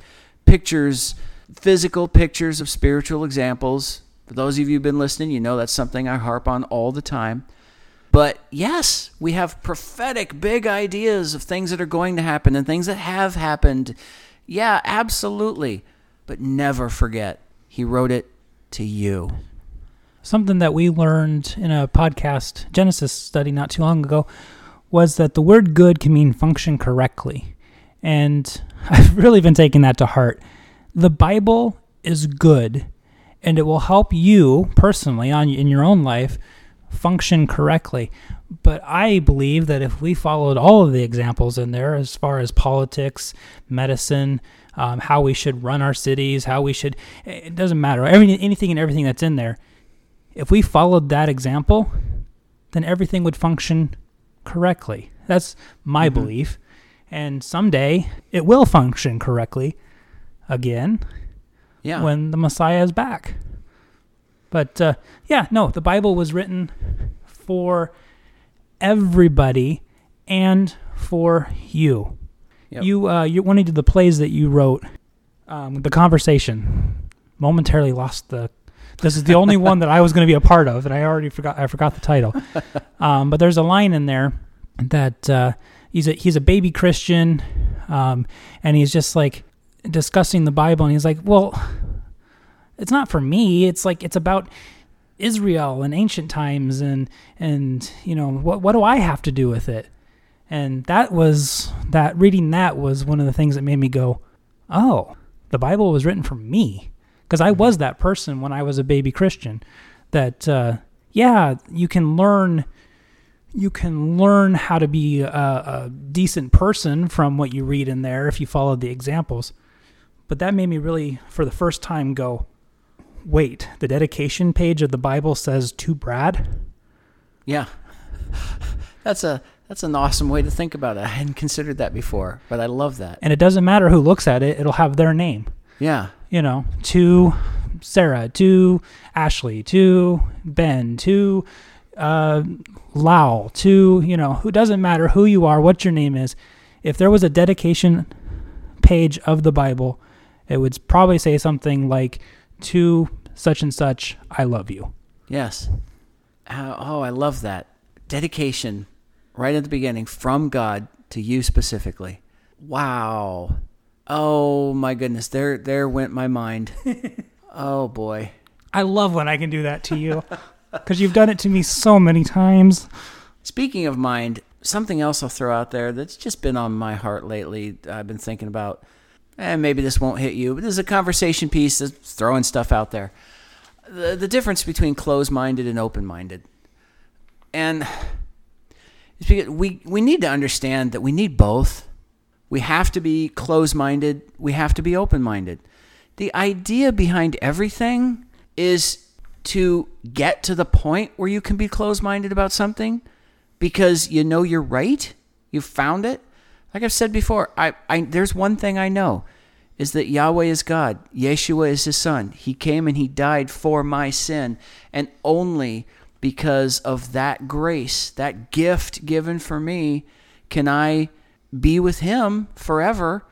pictures, physical pictures of spiritual examples. For those of you who've been listening, you know that's something I harp on all the time. But yes, we have prophetic big ideas of things that are going to happen and things that have happened. Yeah, absolutely. But never forget, he wrote it to you. Something that we learned in a podcast Genesis study not too long ago was that the word good can mean function correctly. And <laughs> I've really been taking that to heart. The Bible is good and it will help you personally on in your own life function correctly. But I believe that if we followed all of the examples in there, as far as politics, medicine, um, how we should run our cities, how we should, it doesn't matter. Every, anything and everything that's in there, if we followed that example, then everything would function correctly. That's my Mhm. belief. And someday it will function correctly again Yeah. when the Messiah is back. But uh, yeah, no, the Bible was written for everybody and for you. Yep. You, uh, you, one of the plays that you wrote, um, the conversation, momentarily lost the. This is the only one that I was going to be a part of, and I already forgot. I forgot the title. <laughs> Um, but there's a line in there that uh, he's a he's a baby Christian, um, and he's just like discussing the Bible, and he's like, "Well, it's not for me. It's like it's about Israel and ancient times, and and you know what what do I have to do with it?" And that was that reading that was one of the things that made me go, "Oh, the Bible was written for me," because I was that person when I was a baby Christian. That uh, yeah, you can learn you can learn how to be a, a decent person from what you read in there if you follow the examples. But that made me really, for the first time, go, wait, the dedication page of the Bible says to Brad? Yeah. <laughs> That's a that's an awesome way to think about it. I hadn't considered that before, but I love that. And it doesn't matter who looks at it, it'll have their name. Yeah. You know, to Sarah, to Ashley, to Ben, to uh, Lau, to, you know, who doesn't matter who you are, what your name is. If there was a dedication page of the Bible, it would probably say something like, to such and such, I love you. Yes. Uh, oh, I love that. Dedication right at the beginning from God to you specifically. Wow. Oh my goodness. There there went my mind. <laughs> oh boy. I love when I can do that to you because you've done it to me so many times. Speaking of mind, something else I'll throw out there that's just been on my heart lately. I've been thinking about, and maybe this won't hit you, but this is a conversation piece that's throwing stuff out there. The, the difference between closed minded and open minded. And it's because we, we need to understand that we need both. We have to be closed minded, we have to be open minded. The idea behind everything is to get to the point where you can be closed minded about something because you know you're right. You found it. Like I've said before, I, I there's one thing I know is that Yahweh is God. Yeshua is his son. He came and he died for my sin. And only because of that grace, that gift given for me, can I be with him forever.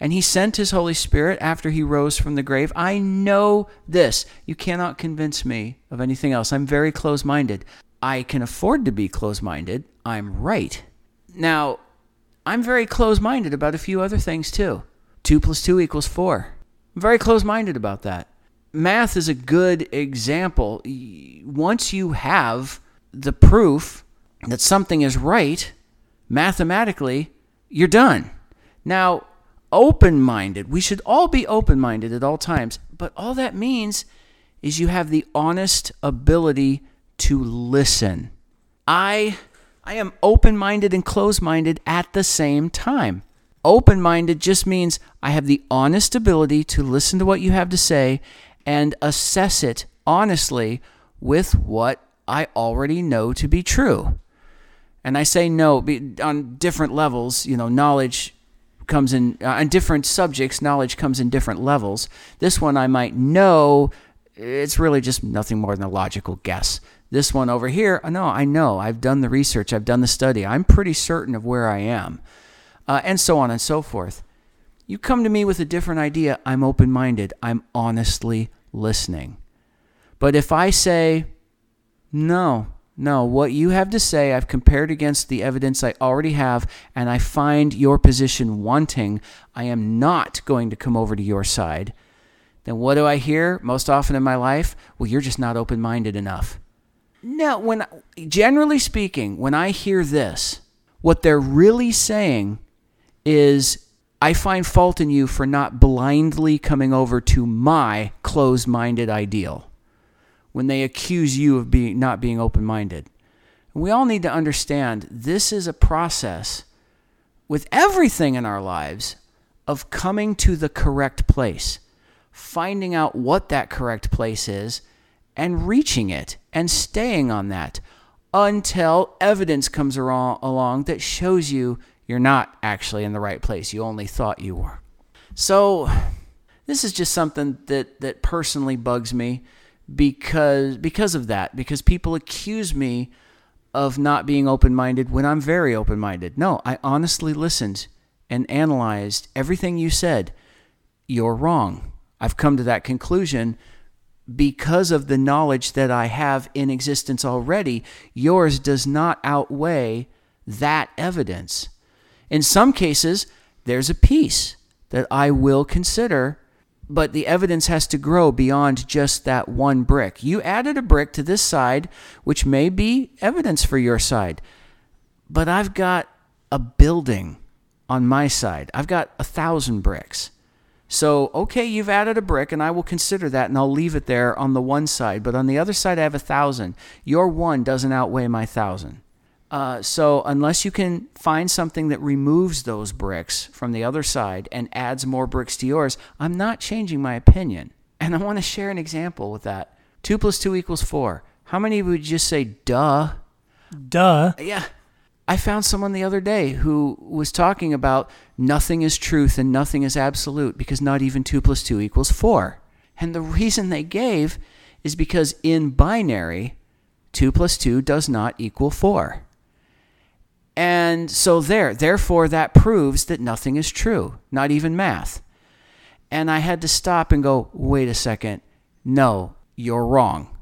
And he sent his Holy Spirit after he rose from the grave. I know this. You cannot convince me of anything else. I'm very close minded. I can afford to be close minded. I'm right. Now, I'm very close minded about a few other things too. 2 plus 2 equals 4. I'm very close minded about that. Math is a good example. Once you have the proof that something is right, mathematically, you're done. Now, open minded, we should all be open minded at all times, but all that means is you have the honest ability to listen. I I am open minded and closed minded at the same time. Open minded just means I have the honest ability to listen to what you have to say and assess it honestly with what I already know to be true. And I say no on different levels, you know, knowledge comes in uh, on different subjects, knowledge comes in different levels. This one I might know, it's really just nothing more than a logical guess. This one over here, no, I know. I've done the research, I've done the study. I'm pretty certain of where I am uh, and so on and so forth. You come to me with a different idea, I'm open minded, I'm honestly listening. But if I say, no, no, what you have to say, I've compared against the evidence I already have, and I find your position wanting, I am not going to come over to your side. Then what do I hear most often in my life? Well, you're just not open minded enough. No, when generally speaking, when I hear this, what they're really saying is I find fault in you for not blindly coming over to my closed minded ideal when they accuse you of being not being open minded. We all need to understand this is a process with everything in our lives of coming to the correct place, finding out what that correct place is, and reaching it and staying on that until evidence comes along that shows you you're not actually in the right place. You only thought you were. So, this is just something that, that personally bugs me because because of that because people accuse me of not being open-minded when I'm very open-minded. No, I honestly listened and analyzed everything you said. You're wrong. I've come to that conclusion because of the knowledge that I have in existence already. Yours does not outweigh that evidence. In some cases, there's a piece that I will consider, but the evidence has to grow beyond just that one brick. You added a brick to this side, which may be evidence for your side, but I've got a building on my side. I've got a thousand bricks. So, okay, you've added a brick, and I will consider that, and I'll leave it there on the one side. But on the other side, I have a thousand. Your one doesn't outweigh my thousand. Uh, so unless you can find something that removes those bricks from the other side and adds more bricks to yours, I'm not changing my opinion. And I want to share an example with that. Two plus two equals four. How many would just say duh? Duh. Yeah. I found someone the other day who was talking about nothing is truth and nothing is absolute because not even two plus two equals four. And the reason they gave is because in binary, two plus two does not equal four. And so there, therefore, that proves that nothing is true, not even math. And I had to stop and go, wait a second. No, you're wrong.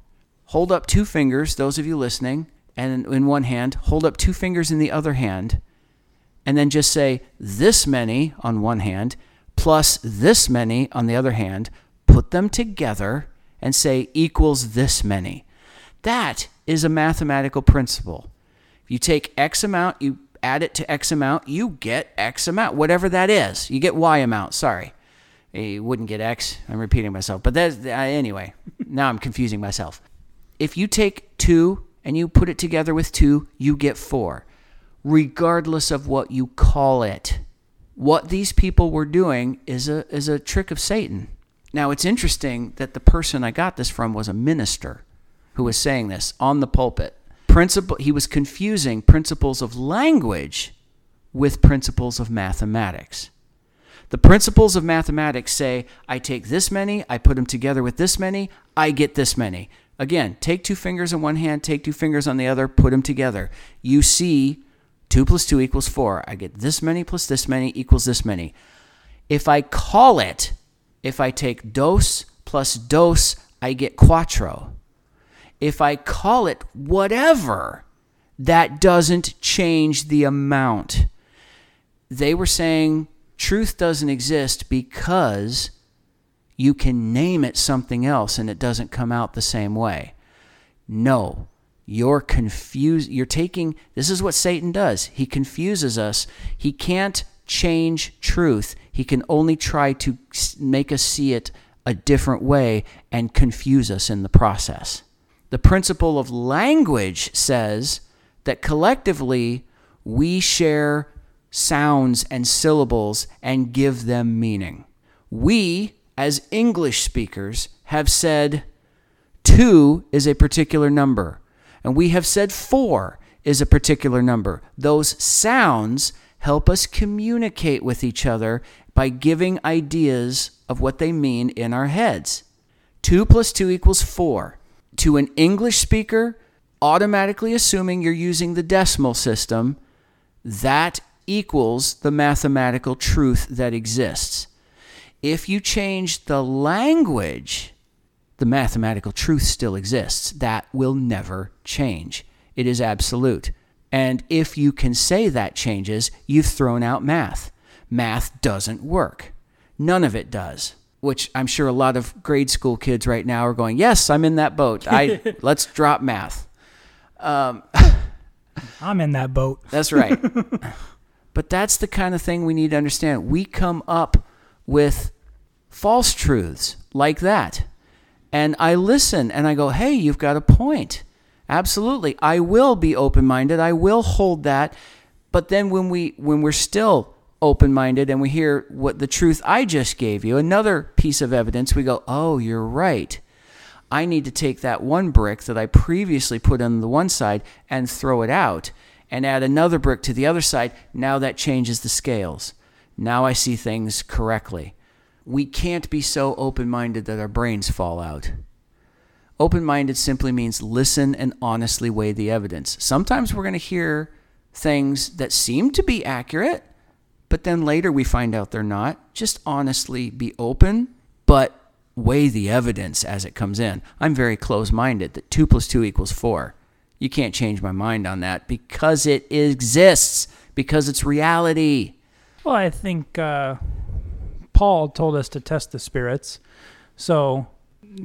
Hold up two fingers, those of you listening, and in one hand, hold up two fingers in the other hand, and then just say this many on one hand plus this many on the other hand. Put them together and say equals this many. That is a mathematical principle. You take X amount, you add it to X amount, you get X amount, whatever that is. You get Y amount, sorry. You wouldn't get X. I'm repeating myself. But that's, uh, anyway, now I'm confusing myself. If you take 2 and you put it together with 2, you get 4, regardless of what you call it. What these people were doing is a, is a trick of Satan. Now, it's interesting that the person I got this from was a minister. who was saying this on the pulpit. Principle he was confusing principles of language with principles of mathematics. The principles of mathematics say I take this many, I put them together with this many, I get this many. Again, take two fingers in one hand, take two fingers on the other, put them together. You see 2 plus 2 equals 4. I get this many plus this many equals this many. If I call it, if I take dos plus dos, I get quattro. If I call it whatever, that doesn't change the amount. They were saying truth doesn't exist because you can name it something else and it doesn't come out the same way. No, you're confused. You're taking, this is what Satan does. He confuses us. He can't change truth. He can only try to make us see it a different way and confuse us in the process. The principle of language says that collectively we share sounds and syllables and give them meaning. We, as English speakers, have said two is a particular number, and we have said four is a particular number. Those sounds help us communicate with each other by giving ideas of what they mean in our heads. 2 plus 2 equals 4. To an English speaker, automatically assuming you're using the decimal system, that equals the mathematical truth that exists. If you change the language, the mathematical truth still exists. That will never change. It is absolute. And if you can say that changes, you've thrown out math. Math doesn't work. None of it does. Which I'm sure a lot of grade school kids right now are going, "Yes, I'm in that boat. I <laughs> let's drop math." Um, <laughs> I'm in that boat. <laughs> That's right. but that's the kind of thing we need to understand. We come up with false truths like that. And I listen and I go, hey, you've got a point. Absolutely. I will be open-minded. I will hold that. But then when we when we're still open-minded and we hear what the truth I just gave you, another piece of evidence, we go, "Oh, you're right. I need to take that one brick that I previously put on the one side and throw it out and add another brick to the other side. Now that changes the scales. Now I see things correctly. We can't be so open-minded that our brains fall out. Open minded simply means listen and honestly weigh the evidence. Sometimes we're going to hear things that seem to be accurate, but then later we find out they're not. Just honestly be open, but weigh the evidence as it comes in. I'm very close minded that 2 plus 2 equals 4. You can't change my mind on that because it exists, because it's reality. Well, I think uh, Paul told us to test the spirits. So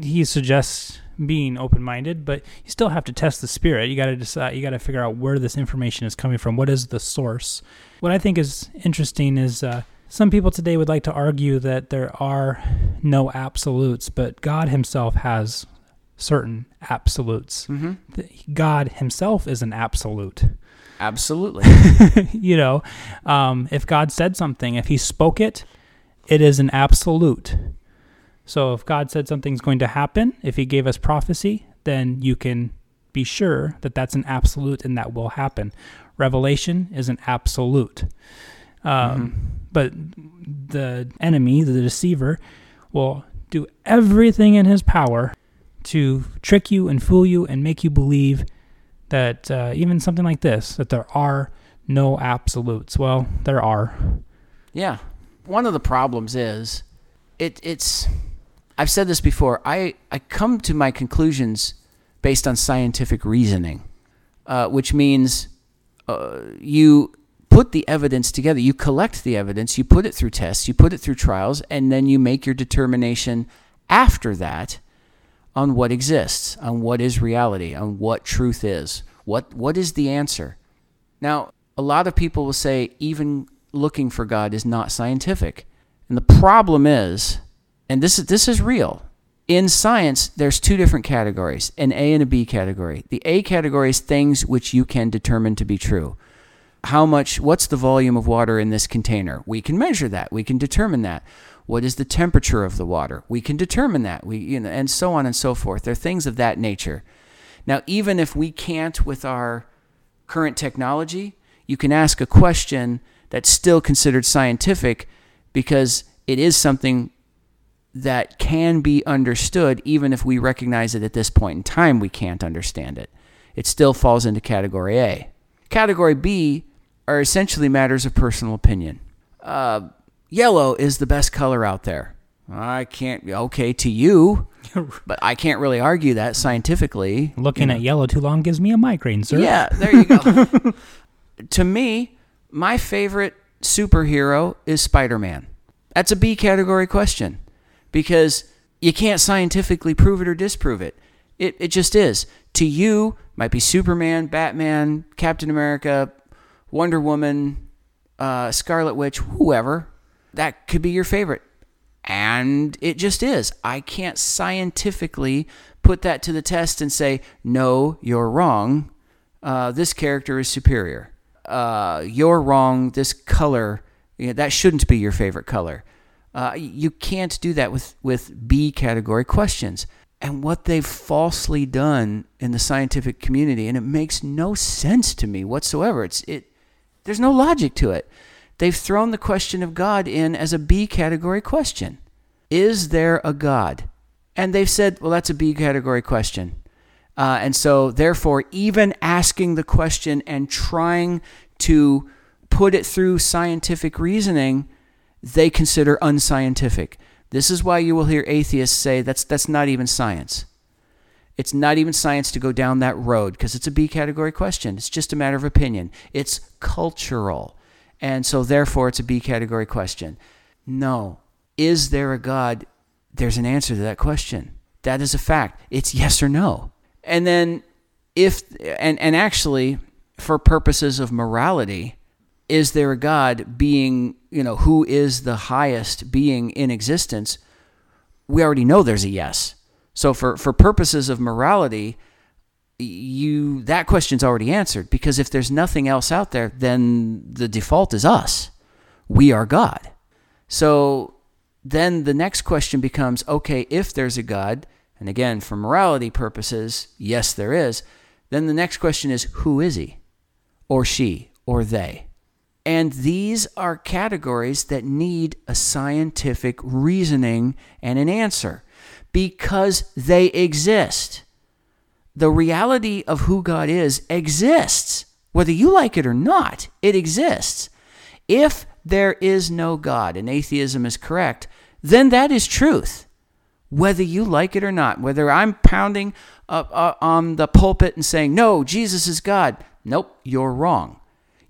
he suggests being open-minded, but you still have to test the spirit. You got to decide. You got to figure out where this information is coming from. What is the source? What I think is interesting is uh, some people today would like to argue that there are no absolutes, but God Himself has certain absolutes. Mm-hmm. God Himself is an absolute. Absolutely. <laughs> you know, um, if God said something, if He spoke it, it is an absolute. So if God said something's going to happen, if He gave us prophecy, then you can be sure that that's an absolute and that will happen. Revelation is an absolute. Um, mm-hmm. But the enemy, the deceiver, will do everything in his power to trick you and fool you and make you believe that uh, even something like this, that there are no absolutes. Well, there are. Yeah. One of the problems is it, it's I've said this before. I, I come to my conclusions based on scientific reasoning, uh, which means uh, you put the evidence together, you collect the evidence, you put it through tests, you put it through trials, and then you make your determination after that on what exists, on what is reality, on what truth is, what what is the answer. Now, a lot of people will say even looking for God is not scientific. And the problem is and this is this is real. In science, there's two different categories, an A and a B category. The A category is things which you can determine to be true. How much what's the volume of water in this container? We can measure that. We can determine that. What is the temperature of the water? We can determine that. We you know and so on and so forth. There are things of that nature. Now, even if we can't with our current technology, you can ask a question that's still considered scientific because it is something that can be understood even if we recognize it at this point in time we can't understand it. It still falls into category A. Category B are essentially matters of personal opinion. Uh, yellow is the best color out there. I can't, okay, to you, <laughs> but I can't really argue that scientifically. Looking at yellow too long gives me a migraine, sir. Yeah, there you go. <laughs> to me, my favorite superhero is Spider Man. That's a B category question because you can't scientifically prove it or disprove it. It, it just is. To you, might be Superman, Batman, Captain America, Wonder Woman, uh, Scarlet Witch, whoever. That could be your favorite. And it just is. I can't scientifically put that to the test and say, no, you're wrong. Uh, this character is superior. Uh, you're wrong. This color, you know, that shouldn't be your favorite color. Uh, you can't do that with, with B category questions. And what they've falsely done in the scientific community, and it makes no sense to me whatsoever. It's it. There's no logic to it. They've thrown the question of God in as a B category question. Is there a God? And they've said, well, that's a B category question. Uh, and so, therefore, even asking the question and trying to put it through scientific reasoning they consider unscientific. This is why you will hear atheists say that's, that's not even science. It's not even science to go down that road because it's a B category question. It's just a matter of opinion. It's cultural. And so, therefore, it's a B category question. No. Is there a God? There's an answer to that question. That is a fact. It's yes or no. And then, if, and, and actually, for purposes of morality, is there a God being, you know, who is the highest being in existence? We already know there's a yes. So for, for purposes of morality, you that question's already answered because if there's nothing else out there, then the default is us. We are God. So then the next question becomes okay, if there's a God, and again, for morality purposes, yes, there is, then the next question is who is he? Or she? Or they? And these are categories that need a scientific reasoning and an answer because they exist. The reality of who God is exists. Whether you like it or not, it exists. If there is no God and atheism is correct, then that is truth. Whether you like it or not, whether I'm pounding up, uh, on the pulpit and saying, no, Jesus is God, nope, you're wrong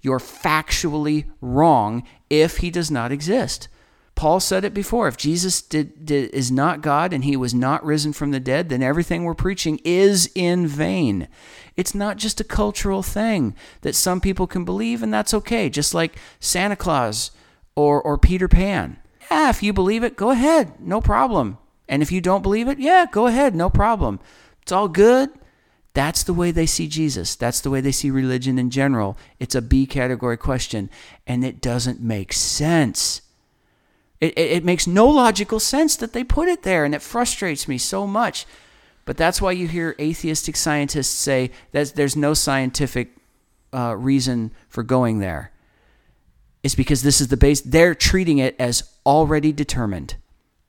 you're factually wrong if he does not exist. Paul said it before. If Jesus did, did, is not God and he was not risen from the dead, then everything we're preaching is in vain. It's not just a cultural thing that some people can believe, and that's okay. Just like Santa Claus or, or Peter Pan. Yeah, if you believe it, go ahead. No problem. And if you don't believe it, yeah, go ahead. No problem. It's all good. That's the way they see Jesus. That's the way they see religion in general. It's a B category question, and it doesn't make sense. It, it, it, makes no logical sense that they put it there, and it frustrates me so much. But that's why you hear atheistic scientists say that there's no scientific uh, reason for going there. It's because this is the base. They're treating it as already determined.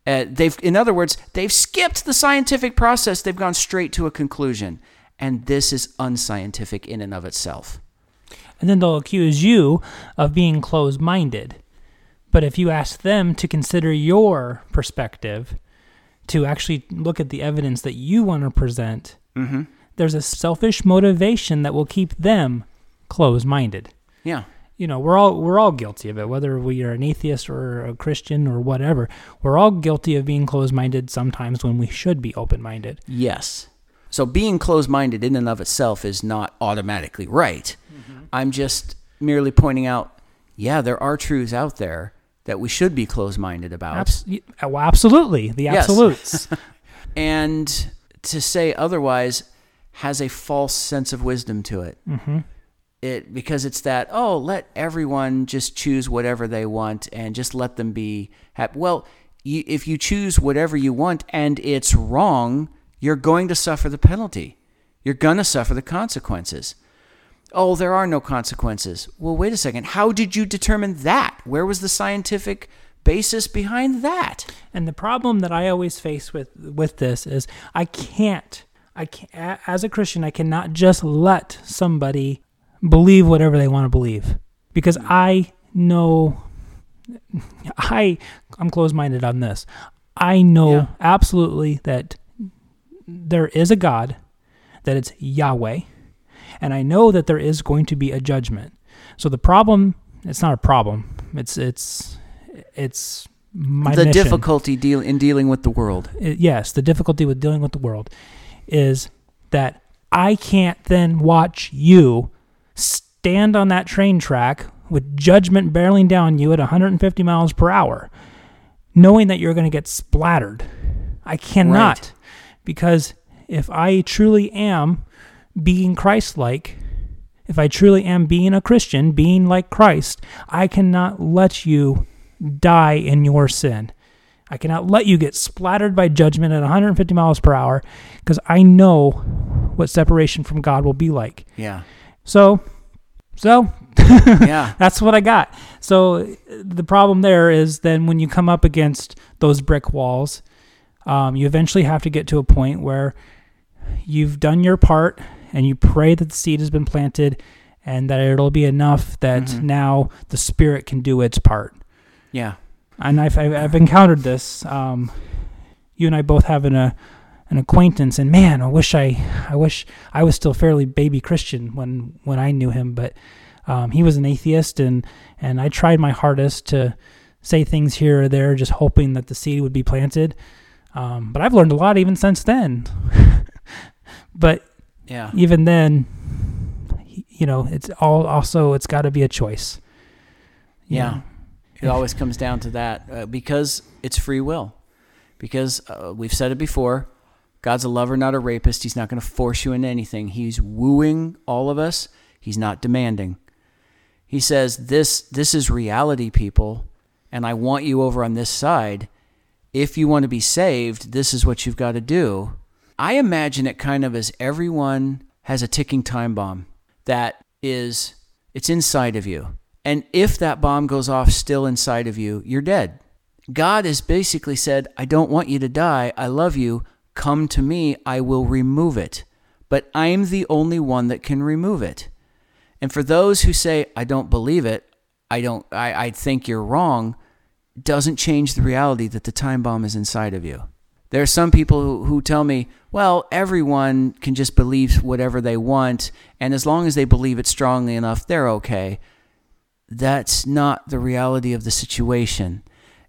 Uh, they've, in other words, they've skipped the scientific process. They've gone straight to a conclusion and this is unscientific in and of itself. And then they'll accuse you of being closed minded. But if you ask them to consider your perspective, to actually look at the evidence that you want to present, mm-hmm. there's a selfish motivation that will keep them closed minded. Yeah. You know, we're all we're all guilty of it, whether we are an atheist or a Christian or whatever. We're all guilty of being closed minded sometimes when we should be open minded. Yes. So being closed minded in and of itself is not automatically right. Mm-hmm. I'm just merely pointing out, yeah, there are truths out there that we should be closed minded about. Abs- well, absolutely. The absolutes. Yes. <laughs> <laughs> and to say otherwise has a false sense of wisdom to it. Mm-hmm. It because it's that oh let everyone just choose whatever they want and just let them be happy. Well, you, if you choose whatever you want and it's wrong, you're going to suffer the penalty. You're going to suffer the consequences. Oh, there are no consequences. Well, wait a second. How did you determine that? Where was the scientific basis behind that? And the problem that I always face with with this is I can't I can't as a Christian I cannot just let somebody believe whatever they want to believe because I know I I'm closed-minded on this. I know Yeah. absolutely that there is a God, that it's Yahweh, and I know that there is going to be a judgment. So the problem, it's not a problem. It's it's it's my the mission. difficulty deal in dealing with the world. Yes, the difficulty with dealing with the world is that I can't then watch you stand on that train track with judgment barreling down you at 150 miles per hour, knowing that you're going to get splattered. I cannot, Right. Because if I truly am being Christ like, if I truly am being a Christian, being like Christ, I cannot let you die in your sin. I cannot let you get splattered by judgment at 150 miles per hour because I know what separation from God will be like. Yeah. So, so <laughs> Yeah. that's what I got. So the problem there is then when you come up against those brick walls, um, you eventually have to get to a point where you've done your part and you pray that the seed has been planted and that it'll be enough that Mhm. now the spirit can do its part Yeah. and I've, I've, I've encountered this. Um, you and I both have an, a, an acquaintance, and man, I wish I, I wish I was still fairly baby Christian when, when I knew him, but um, he was an atheist, and, and I tried my hardest to say things here or there, just hoping that the seed would be planted. Um, but I've learned a lot even since then. <laughs> but Yeah. even then, you know, it's all also it's got to be a choice. Yeah. know? It always comes down to that uh, because it's free will. Because uh, we've said it before, God's a lover, not a rapist. He's not going to force you into anything. He's wooing all of us. He's not demanding. He says, "This this is reality, people, and I want you over on this side. If you want to be saved, this is what you've got to do." I imagine it kind of as everyone has a ticking time bomb that is it's inside of you. And if that bomb goes off still inside of you, you're dead. God has basically said, I don't want you to die. I love you. Come to me. I will remove it. But I'm the only one that can remove it. And for those who say, I don't believe it, I don't I, I think you're wrong, doesn't change the reality that the time bomb is inside of you. There are some people who, who tell me, well, everyone can just believe whatever they want, and as long as they believe it strongly enough, they're okay. That's not the reality of the situation.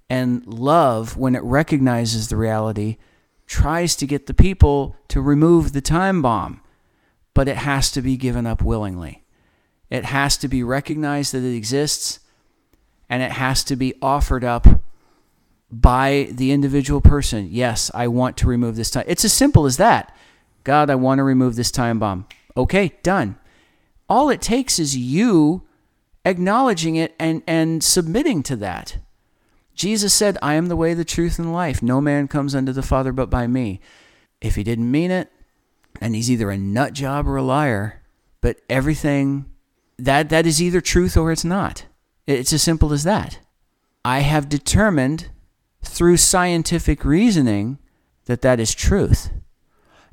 And love, when it recognizes the reality, tries to get the people to remove the time bomb, but it has to be given up willingly. It has to be recognized that it exists, and it has to be offered up by the individual person. Yes, I want to remove this time. It's as simple as that. God, I want to remove this time bomb. Okay, done. All it takes is you acknowledging it and, and submitting to that. Jesus said, I am the way, the truth, and life. No man comes unto the Father but by me. If he didn't mean it, and he's either a nut job or a liar, but everything that that is either truth or it's not. It's as simple as that. I have determined through scientific reasoning that that is truth.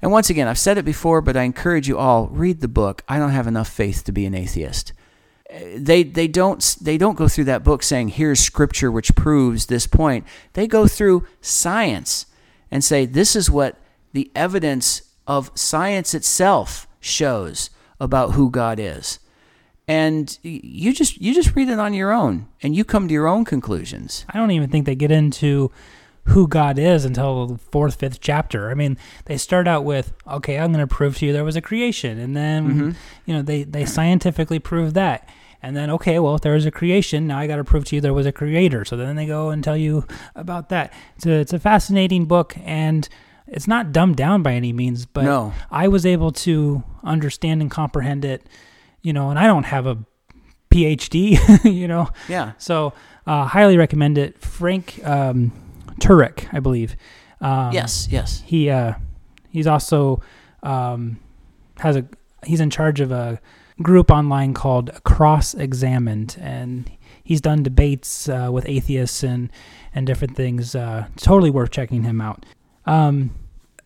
And once again, I've said it before, but I encourage you all read the book. I don't have enough faith to be an atheist. They they don't they don't go through that book saying here's scripture which proves this point. They go through science and say this is what the evidence of science itself shows about who God is. And you just you just read it on your own and you come to your own conclusions. I don't even think they get into who God is until the fourth, fifth chapter. I mean, they start out with, okay, I'm going to prove to you there was a creation. And then, Mhm. you know, they, they scientifically prove that. And then, okay, well, if there was a creation, now I got to prove to you there was a creator. So then they go and tell you about that. It's a, it's a fascinating book, and it's not dumbed down by any means, but no. I was able to understand and comprehend it, you know, and I don't have a PhD, <laughs> you know, Yeah. so uh, highly recommend it. Frank um, Turek, I believe. Um, yes, yes. He uh, he's also um, has a he's in charge of a group online called Cross Examined, and he's done debates uh, with atheists and and different things. Uh, totally worth checking him out. Um,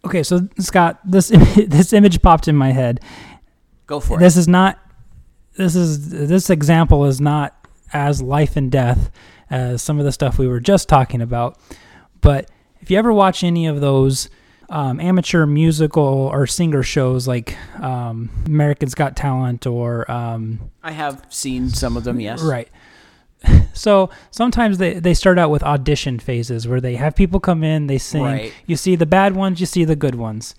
okay, so Scott, this <laughs> this image popped in my head. Go for it. This is not. This is this example is not as life and death as some of the stuff we were just talking about. But if you ever watch any of those um, amateur musical or singer shows like um, American's Got Talent or um. I have seen some of them, yes. Right. <laughs> So sometimes they, they start out with audition phases where they have people come in, they sing. Right. You see the bad ones, you see the good ones.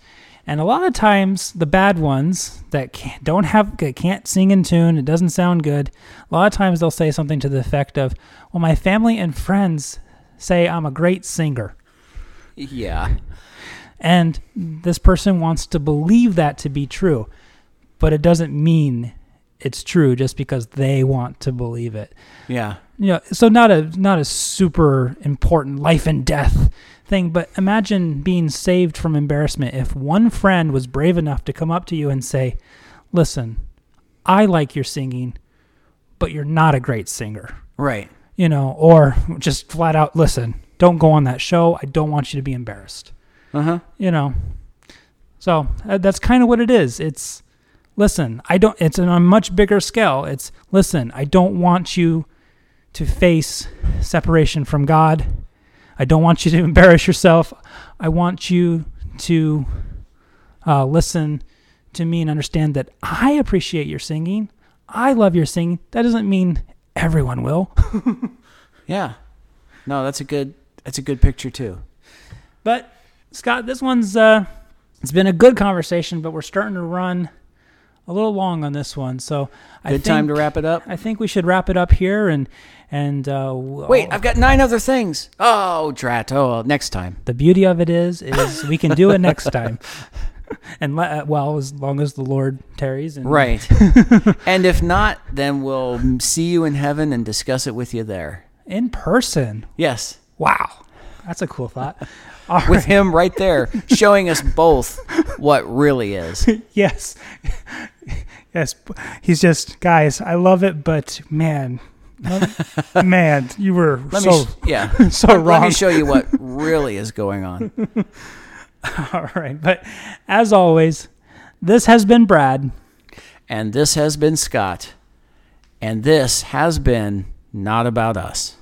And a lot of times, the bad ones that can't, don't have that can't sing in tune, it doesn't sound good. A lot of times they'll say something to the effect of, "Well, my family and friends say I'm a great singer," Yeah. and this person wants to believe that to be true, but it doesn't mean it's true just because they want to believe it. Yeah. You know, so not a not a super important life and death thing, but imagine being saved from embarrassment if one friend was brave enough to come up to you and say, "Listen, I like your singing, but you're not a great singer." Right. You know, or just flat out, "Listen, don't go on that show. I don't want you to be embarrassed." Uh huh. You know. So, uh, that's kind of what it is. It's listen, I don't it's on a much bigger scale. It's listen, I don't want you to face separation from God. I don't want you to <laughs> embarrass yourself. I want you to uh, listen to me and understand that I appreciate your singing. I love your singing. That doesn't mean everyone will. <laughs> Yeah. No, that's a good. That's a good picture too. But Scott, this one's uh, it's been a good conversation, but we're starting to run a little long on this one. So I Good think, time to wrap it up. I think we should wrap it up here and and uh, Wait, I've got nine other things. Oh, drat. Oh, next time. the beauty of it is is we can do it next time. <laughs> And uh, well, as long as the Lord tarries, and Right. <laughs> and if not, then we'll see you in heaven and discuss it with you there. in person. Yes. Wow, that's a cool thought. All With right. him <laughs> right there, showing us both what really is. <laughs> yes, yes. He's just guys. I love it, but man, <laughs> man, you were Let so sh- yeah. so Let wrong. me show you what really is going on. All right, but as always, this has been Brad. And this has been Scott. And this has been Not About Us.